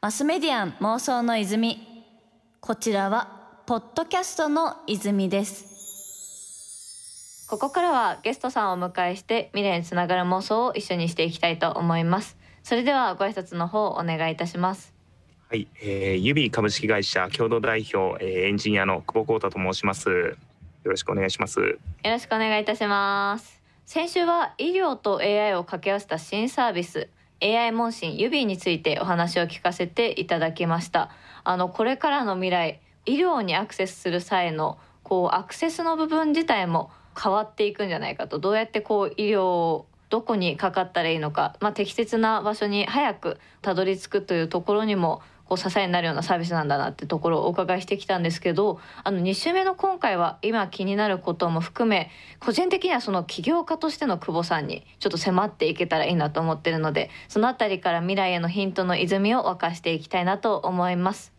マスメディアン妄想の泉。こちらはポッドキャストの泉です。ここからはゲストさんをお迎えして未来につながる妄想を一緒にしていきたいと思います。それではご挨拶の方お願いいたします。はい、えー、ユビ株式会社共同代表、えー、エンジニアの久保光太と申します。よろしくお願いします。よろしくお願いいたします。先週は医療と AI を掛け合わせた新サービス AI 問診ユビーについてお話を聞かせていただきました。あのこれからの未来医療にアクセスする際のこうアクセスの部分自体も変わっていくんじゃないかと。どうやってこう医療をどこにかかったらいいのか、まあ、適切な場所に早くたどり着くというところにもこう支えになるようなサービスなんだなってところをお伺いしてきたんですけどあの2週目の今回は今気になることも含め個人的にはその起業家としての久保さんにちょっと迫っていけたらいいなと思ってるのでその辺りから未来へのヒントの泉を沸かしていきたいなと思います。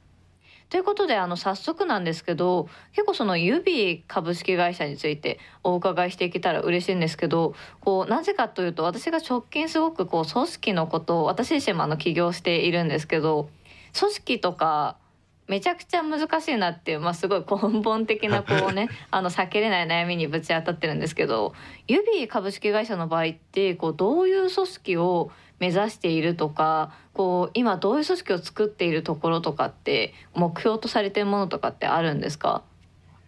ということであの早速なんですけど結構そのユビ株式会社についてお伺いしていけたら嬉しいんですけどこうなぜかというと私が直近すごくこう組織のことを私自身もあの起業しているんですけど組織とかめちゃくちゃ難しいなっていう、まあ、すごい根本的な こうねあの避けれない悩みにぶち当たってるんですけどユビー株式会社の場合ってこうどういう組織を目指しているとかこう今どういう組織を作っているところとかって目標とされてるものとかってあるんですか？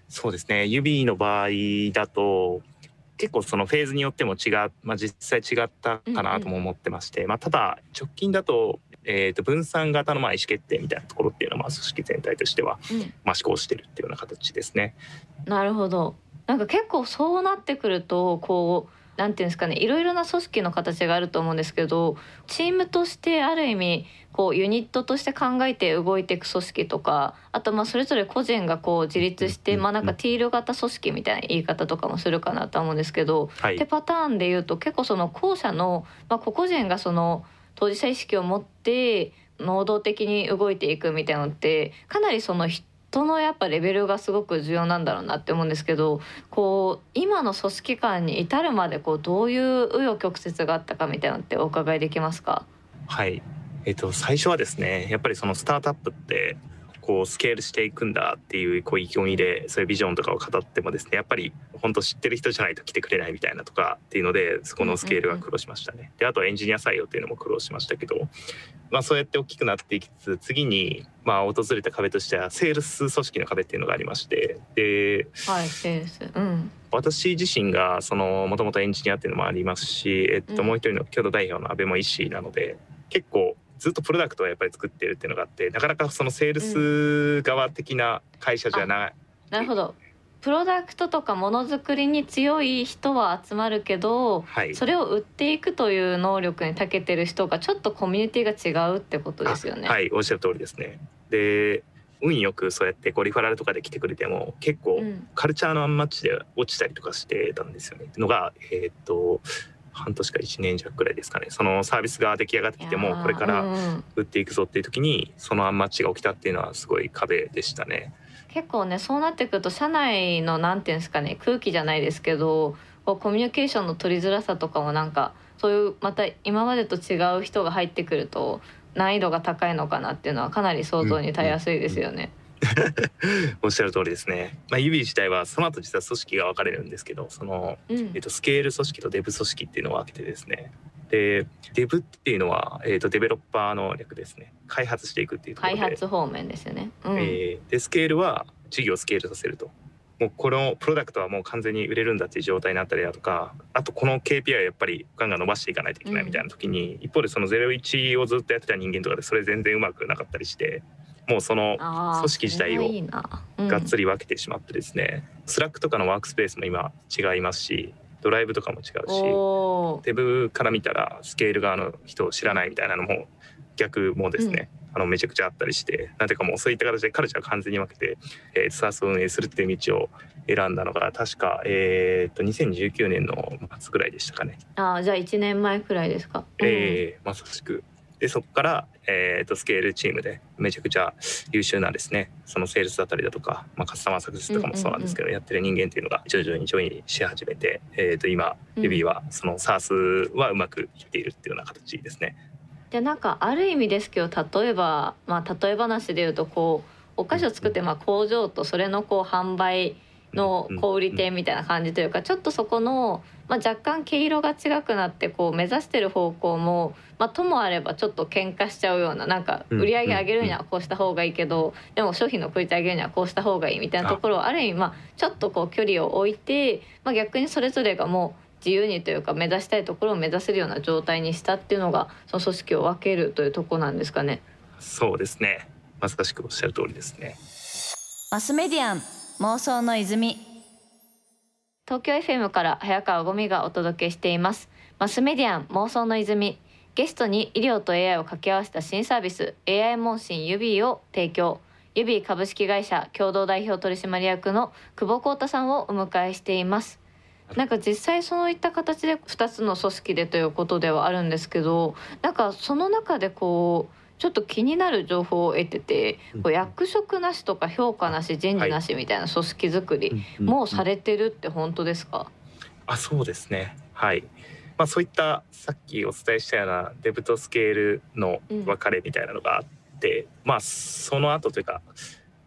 そうですね。ユビーの場合だと結構そのフェーズによっても違う、まあ、実際違ったかなとも思ってまして、うんうん、まあ、ただ直近だとえー、と分散型のまあ意思決定みたいなところっていうのはまあ組織全体としては、まあ、施行してるっていうような形ですね。なるほど。なんか結構そうなってくるとこうなんていうんですかねいろいろな組織の形があると思うんですけどチームとしてある意味こうユニットとして考えて動いていく組織とかあとまあそれぞれ個人がこう自立して、まあなんかティール型組織みたいな言い方とかもするかなと思うんですけど、はい、ってパターンで言うと結構その後者の、まあ、個々人がその当事者意識を持って能動的に動いていくみたいなのってかなりその人のやっぱレベルがすごく重要なんだろうなって思うんですけどこう今の組織間に至るまでこうどういう紆余曲折があったかみたいなのってお伺いできますか？はい。えっと最初はですねやっぱりそのスタートアップってこうスケールしていくんだっていうこう意気込みでそういうビジョンとかを語ってもですねやっぱり本当知ってる人じゃないと来てくれないみたいなとかっていうのでそこのスケールが苦労しましたね。であとエンジニア採用っていうのも苦労しましたけど、まあ、そうやって大きくなっていきつつ次にまあ訪れた壁としてはセールス組織の壁っていうのがありましてで、はい、セールス、うん、私自身がそのもともとエンジニアっていうのもありますし、えっと、もう一人の共同代表の安倍も医師なので結構ずっとプロダクトをやっぱり作ってるっていうのがあってなかなかそのセールス側的な会社じゃない、うん、なるほど。プロダクトとかものづくりに強い人は集まるけど、はい、それを売っていくという能力に長けてる人がちょっとコミュニティが違うってことですよね。はいおっしゃる通りですね。で運よくそうやってこうリファラルとかで来てくれても結構カルチャーのアンマッチで落ちたりとかしてたんですよね。のがえー、っと半年か1年弱くらいですかねそのサービスが出来上がってきてもこれから売っていくぞっていう時にそのアンマッチが起きたっていうのはすごい壁でしたね。結構ねそうなってくると社内のなんていうんですかね空気じゃないですけどコミュニケーションの取りづらさとかもなんかそういうまた今までと違う人が入ってくると難易度が高いのかなっていうのはかなり想像にたやすいですよね。うんうん おっしゃる通りですね。まあ、指自体はその後実は組織が分かれるんですけどその、うん、えっと、スケール組織とデブ組織っていうのを分けてですね。でデブっていうのは、えーと、デベロッパーの略ですね。開発していくっていうところで。開発方面ですよね、うん、えー、でスケールは事業をスケールさせると。もうこのプロダクトはもう完全に売れるんだっていう状態になったりだとかあとこの KPI はやっぱりガンガン伸ばしていかないといけないみたいな時に、うん、一方でその01をずっとやってた人間とかでそれ全然うまくなかったりしてもうその組織自体をがっつり分けてしまってですね、うん、 Slack とかのワークスペースも今違いますしドライブとかも違うしデブから見たらスケール側の人を知らないみたいなのも逆もですね、うん、あのめちゃくちゃあったりしてなんていうかもうそういった形でカルチャーを完全に分けて、えー、 SaaS を運営するっていう道を選んだのが確か、えー、と2019年の末ぐらいでしたかね。あじゃあ1年前くらいですか？うん、えー、まさしく。でそこから、えーと、スケールチームでめちゃくちゃ優秀なですね。そのセールスだったりだとか、まあ、カスタマーサクセスとかもそうなんですけど、やってる人間っていうのが徐々に徐々にし始めて、えー、と今指はその SARS はうまくいっているっていうような形ですね。でなんかある意味ですけど例えば、まあ、例え話で言うとこうお菓子を作ってまあ工場とそれのこう販売の小売店みたいな感じというかちょっとそこの、まあ、若干毛色が違くなってこう目指してる方向も、まあ、ともあればちょっと喧嘩しちゃうようななんか売り上げ上げるにはこうした方がいいけどでも商品の食い手上げるにはこうした方がいいみたいなところをある意味まあちょっとこう距離を置いて、まあ、逆にそれぞれがもう自由にというか目指したいところを目指せるような状態にしたっていうのがその組織を分けるというとこなんですかね。そうですね。まさしくおっしゃる通りですね。マスメディアン妄想の泉。東京 FM から早川ゴミがお届けしています。マスメディアン妄想の泉。ゲストに医療と AI を掛け合わせた新サービス AI 問診ユビーを提供。ユビー株式会社共同代表取締役の久保光太さんをお迎えしています。なんか実際そういった形で2つの組織でということではあるんですけどなんかその中でこうちょっと気になる情報を得てて、こう役職なしとか評価なし人事なしみたいな組織づくり、もうされてるって本当ですか、あそうですね。はい。まあ、そういったさっきお伝えしたようなデブとスケールの分かれみたいなのがあって、うん、まあその後というか、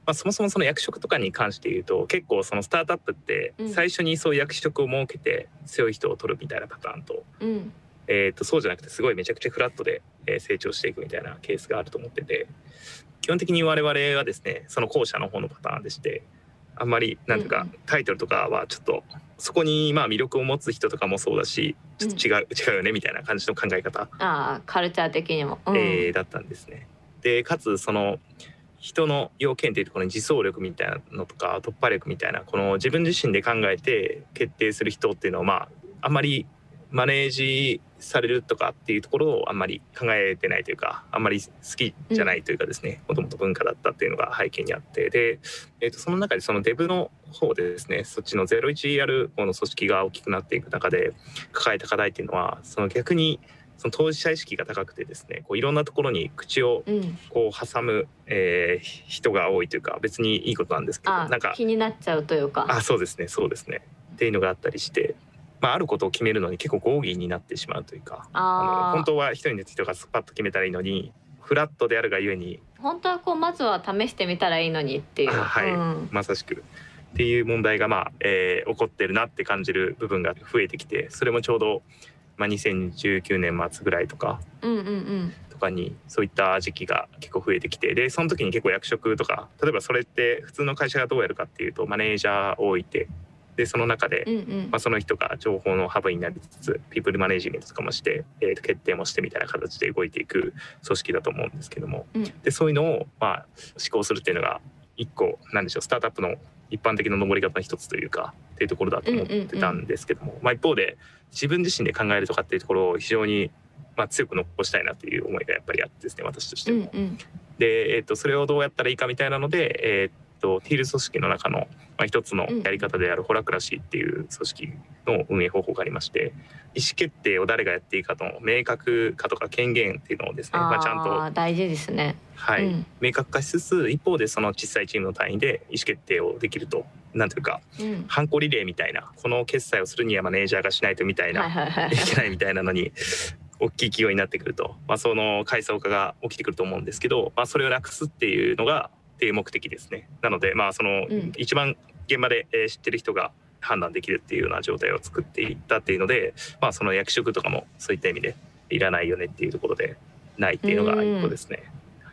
まあ、そもそもその役職とかに関して言うと結構そのスタートアップって最初にそういう役職を設けて強い人を取るみたいなパターンと、うん、えー、とそうじゃなくてすごいめちゃくちゃフラットで、え成長していくみたいなケースがあると思ってて基本的に我々はですねその後者の方のパターンでしてあんまりなんとかタイトルとかはちょっとそこにまあ魅力を持つ人とかもそうだしちょっと違う、うん、違うよねみたいな感じの考え方あカルチャー的にも、うん、えー、だったんですね。でかつその人の要件っていうところに自走力みたいなのとか突破力みたいなこの自分自身で考えて決定する人っていうのはまああんまりマネージされるとかっていうところをあんまり考えてないというかあんまり好きじゃないというかですねもともと文化だったっていうのが背景にあってで、えー、とその中でそのデブの方でですねそっちの 01R 方の組織が大きくなっていく中で抱えた課題っていうのはその逆にその当事者意識が高くてですねこういろんなところに口をこう挟む、うん、えー、人が多いというか別にいいことなんですけどなんか気になっちゃうというか。あそうですねそうですね。っていうのがあったりしてまあ、あることを決めるのに結構合議になってしまうというかあの本当は一人の人がスパッと決めたらいいのにフラットであるがゆえに本当はこうまずは試してみたらいいのにっていう。はい、うん、まさしく。っていう問題がまあ、えー、起こってるなって感じる部分が増えてきてそれもちょうど、まあ、2019年末ぐらいとか、うんうんうん、とかにそういった時期が結構増えてきてでその時に結構役職とか例えばそれって普通の会社がどうやるかっていうとマネージャーを置いてでその中で、うんうん、まあ、その人が情報のハブになりつつピープルマネジメントとかもして、えー、と決定もしてみたいな形で動いていく組織だと思うんですけども、うん、でそういうのを、まあ、施行するっていうのが一個なんでしょうスタートアップの一般的な登り方の一つというかっていうところだと思ってたんですけども、うんうんうん、まあ、一方で自分自身で考えるとかっていうところを非常に、まあ、強く残したいなっていう思いがやっぱりあってですね私としても。うんうん、で、えー、とそれをどうやったらいいかみたいなので、えーと、ティール組織の中の、まあ、一つのやり方であるホラクラシーっていう組織の運営方法がありまして意思決定を誰がやっていいかの明確化とか権限っていうのをですねまあ、ちゃんと大事ですね、はい、うん、明確化しつつ一方でその小さいチームの単位で意思決定をできるとなんていうか、うん、ハンコリレーみたいなこの決済をするにはマネージャーがしないとみたいな、はいけないみたいなのに大きい企業になってくると、まあ、その階層化が起きてくると思うんですけど、まあ、それをなくすっていうのがっていう目的ですね。なのでまあその、一番現場で、え知ってる人が判断できるっていうような状態を作っていったっていうので、まあ、その役職とかもそういった意味でいらないよねっていうところでないっていうのが一個ですね。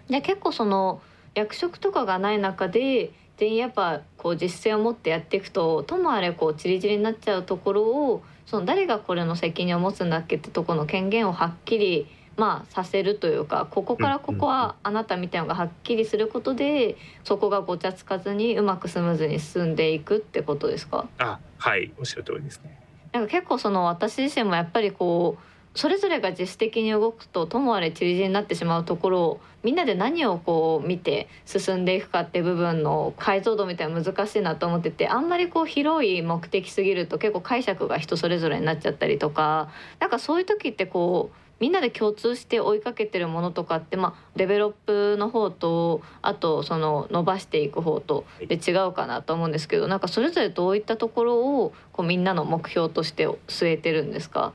で結構その役職とかがない中で全員やっぱこう実践を持ってやっていくとともあれこうちりぢりになっちゃうところをその誰がこれの責任を持つんだっけってとこの権限をはっきりまあ、させるというかここからここはあなたみたいなのがはっきりすることでそこがごちゃつかずにうまくスムーズに進んでいくってことですか？あはいおっしゃる通りですね。なんか結構その私自身もやっぱりこうそれぞれが自主的に動くとともあれ散り散りになってしまうところをみんなで何をこう見て進んでいくかって部分の解像度みたいな難しいなと思っててあんまりこう広い目的すぎると結構解釈が人それぞれになっちゃったりとかなんかそういう時ってこうみんなで共通して追いかけてるものとかって、まあ、デベロップの方とあとその伸ばしていく方とで違うかなと思うんですけどなんかそれぞれどういったところをこうみんなの目標として据えてるんですか？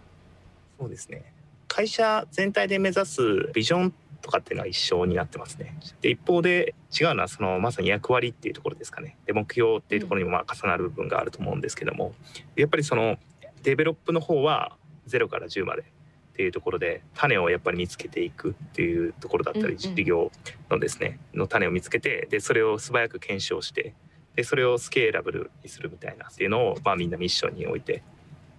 そうですね会社全体で目指すビジョンとかっていうのは一緒になってますね。で一方で違うのはそのまさに役割っていうところですかね。で目標っていうところにもまあ重なる部分があると思うんですけどもやっぱりそのデベロップの方は0から10までっていうところで種をやっぱり見つけていくっていうところだったり、事業のですねの種を見つけてでそれを素早く検証してでそれをスケーラブルにするみたいなっていうのを、まあ、みんなミッションに置いて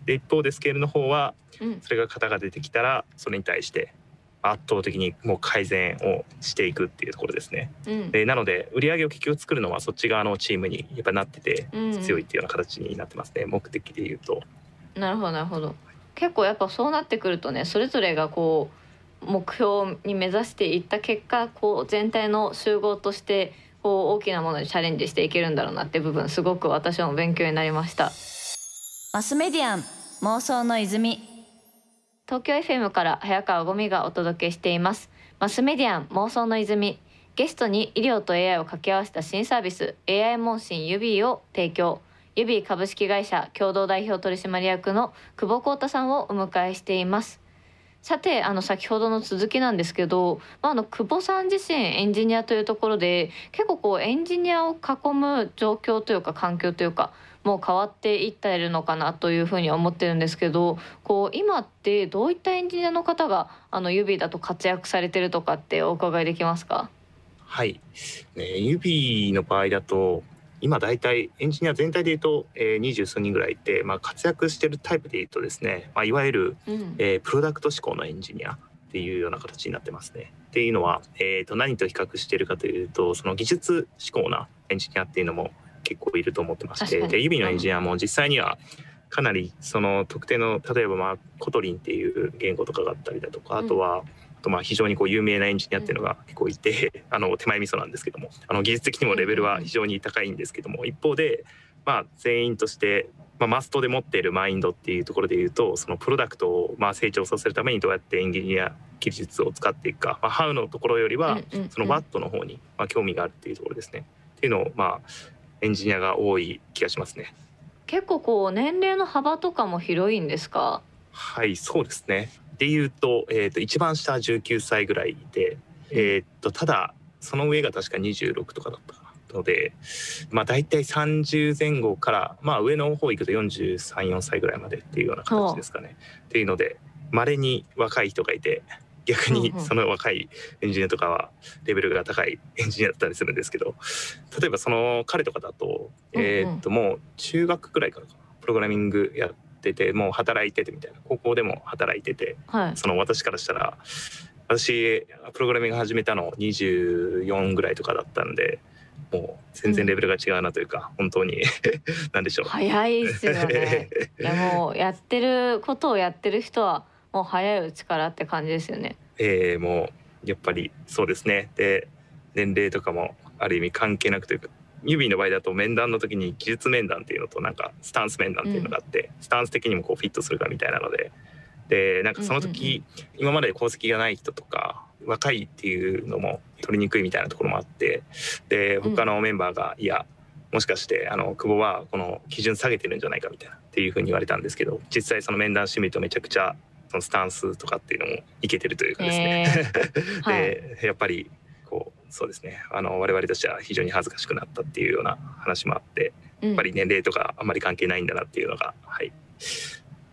で一方でスケールの方はそれが型が出てきたらそれに対して圧倒的にもう改善をしていくっていうところですね。うん、でなので売り上げを結局作るのはそっち側のチームにやっぱなってて強いっていうような形になってますね、うん、目的で言うと。なるほどなるほど。結構やっぱそうなってくるとねそれぞれがこう目標に目指していった結果こう全体の集合としてこう大きなものにチャレンジしていけるんだろうなって部分すごく私も勉強になりました。マスメディアン妄想の泉。東京 FM から早川ゴミがお届けしています。マスメディアン妄想の泉。ゲストに医療と AI を掛け合わせた新サービス AI 問診ユビーを提供ユビ株式会社共同代表取締役の久保光太さんをお迎えしています。さてあの先ほどの続きなんですけど、まあ、あの久保さん自身エンジニアというところで結構こうエンジニアを囲む状況というか環境というかもう変わっていっているのかなというふうに思ってるんですけどこう今ってどういったエンジニアの方があの指だと活躍されてるとかってお伺いできますか？はい、ね、指の場合だと今大体エンジニア全体でいうと二十、えー、数人ぐらいいて、まあ、活躍してるタイプでいうとですね、まあ、いわゆる、うん、えー、プロダクト志向のエンジニアっていうような形になってますね。っていうのは、えーと、と何と比較しているかというとその技術志向なエンジニアっていうのも結構いると思ってましてで指のエンジニアも実際にはかなりその特定の例えばまあ Kotlin っていう言語とかがあったりだとかあとは、あとまあ非常にこう有名なエンジニアっていうのが結構いて、あの手前味噌なんですけどもあの技術的にもレベルは非常に高いんですけども一方でまあ全員としてまあ、マストで持っているマインドっていうところで言うとそのプロダクトをまあ成長させるためにどうやってエンジニア技術を使っていくか、まあ、ハウのところよりはそのワットの方にまあ興味があるっていうところですね。っていうのをまあエンジニアが多い気がしますね。結構こう年齢の幅とかも広いんですか？はいそうですね。でいうと,、えーと、一番下は19歳ぐらいで、えーと、ただその上が確か26とかだったので、まあ、大体30前後から、まあ、上の方行くと434歳ぐらいまでっていうような形ですかね。っていうのでまれに若い人がいて逆にその若いエンジニアとかはレベルが高いエンジニアだったりするんですけど例えばその彼とかだと,、えー、っともう中学くらいからかな。プログラミングやっててもう働いててみたいな。高校でも働いてて、はい、その私からしたら私プログラミング始めたの24ぐらいとかだったんでもう全然レベルが違うなというか、うん、本当に。何でしょう。早いですよね。いやもうやってることをやってる人はもう早いうちからって感じですよね。えー、もうやっぱりそうですね。で年齢とかもある意味関係なくというか指の場合だと面談の時に技術面談っていうのとなんかスタンス面談っていうのがあって、うん、スタンス的にもこうフィットするかみたいなのででなんかその時、今まで功績がない人とか若いっていうのも取りにくいみたいなところもあってで他のメンバーが、いやもしかしてあの久保はこの基準下げてるんじゃないかみたいなっていうふうに言われたんですけど実際その面談してみるとめちゃくちゃそのスタンスとかっていうのもいけてるというかですね、えー。で、はい、やっぱりこうそうですね。あの我々としては非常に恥ずかしくなったっていうような話もあって、うん、やっぱり年齢とかあんまり関係ないんだなっていうのがはい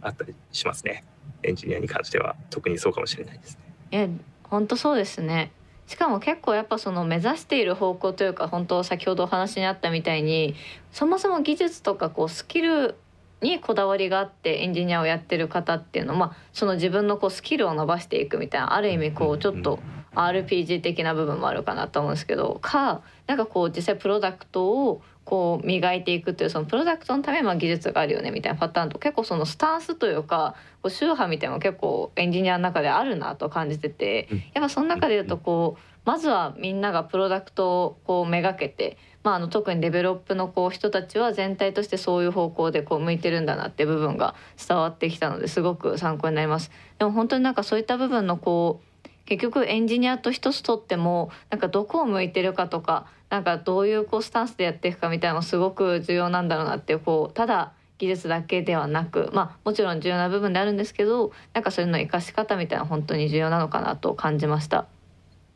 あったりしますね。エンジニアに関しては特にそうかもしれないですね。え本当そうですね。しかも結構やっぱその目指している方向というか本当先ほどお話にあったみたいにそもそも技術とかこうスキルにこだわりがあってエンジニアをやってる方っていうのは、まあ、その自分のこうスキルを伸ばしていくみたいなある意味こうちょっと RPG 的な部分もあるかなと思うんですけどかなんかこう実際プロダクトをこう磨いていくっていうそのプロダクトのために技術があるよねみたいなパターンと結構そのスタンスというかこう宗派みたいなのも結構エンジニアの中であるなと感じててやっぱその中で言うとこうまずはみんながプロダクトをこうめがけてまあ、あの特にデベロップのこう人たちは全体としてそういう方向でこう向いてるんだなって部分が伝わってきたのですごく参考になります。でも本当になんかそういった部分のこう結局エンジニアと一つとってもなんかどこを向いてるかとかなんかどういうこうスタンスでやっていくかみたいなのすごく重要なんだろうなっていうこうただ技術だけではなくまあもちろん重要な部分であるんですけどなんかそういうの生かし方みたいな本当に重要なのかなと感じました。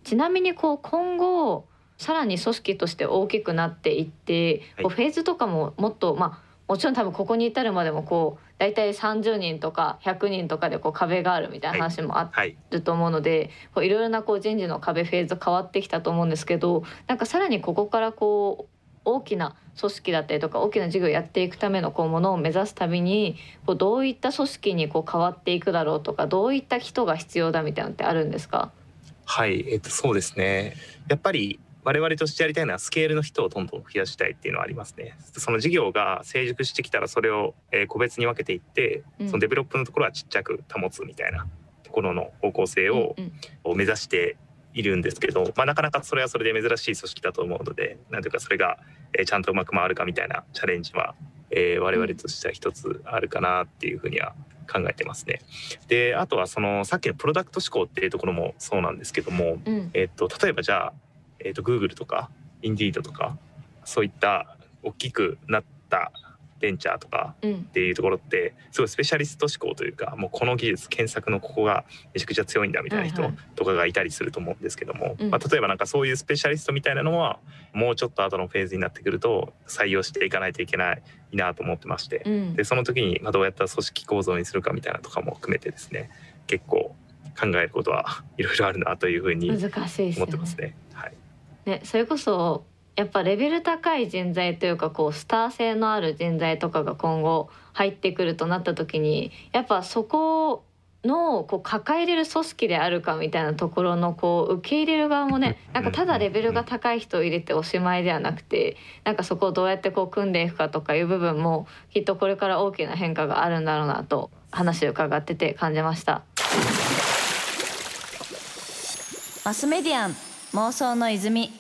ちなみにこう今後さらに組織として大きくなっていって、はい。こうフェーズとかももっとまあもちろん多分ここに至るまでもこう大体30人とか100人とかでこう壁があるみたいな話もあると思うのでこういろいろなこう人事の壁フェーズ変わってきたと思うんですけどなんかさらにここからこう大きな組織だったりとか大きな事業をやっていくためのこうものを目指すたびにこうどういった組織にこう変わっていくだろうとかどういった人が必要だみたいなのってあるんですか？はい、えっと、そうですね。やっぱり我々としてやりたいのはスケールの人をどんどん増やしたいっていうのはありますね。その事業が成熟してきたらそれをえー個別に分けていって、うんそのデベロップのところはちっちゃく保つみたいなところの方向性を目指しているんですけど、まあ、なかなかそれはそれで珍しい組織だと思うのでなんていうかそれがえーちゃんとうまく回るかみたいなチャレンジは、えー我々としては一つあるかなっていうふうには考えてますね。であとはそのさっきのプロダクト思考っていうところもそうなんですけども、うんえっと例えばじゃあ、えっと Google とか Indeed とかそういった大きくなったベンチャーとかうん。っていうところってすごいスペシャリスト思考というかもうこの技術検索のここがめちゃくちゃ強いんだみたいな人とかがいたりすると思うんですけども、うん。まあ、例えばなんかそういうスペシャリストみたいなのはもうちょっと後のフェーズになってくると採用していかないといけないなと思ってましてうん。でその時にまあどうやったら組織構造にするかみたいなとかも含めてですね結構考えることはいろいろあるなというふうに思ってますね。はいね、それこそやっぱレベル高い人材というかこうスター性のある人材とかが今後入ってくるとなった時にやっぱそこのこう抱えれる組織であるかみたいなところのこう受け入れる側もねなんかただレベルが高い人を入れておしまいではなくてなんかそこをどうやってこう組んでいくかとかいう部分もきっとこれから大きな変化があるんだろうなと話を伺ってて感じました。マスメディアン妄想の泉。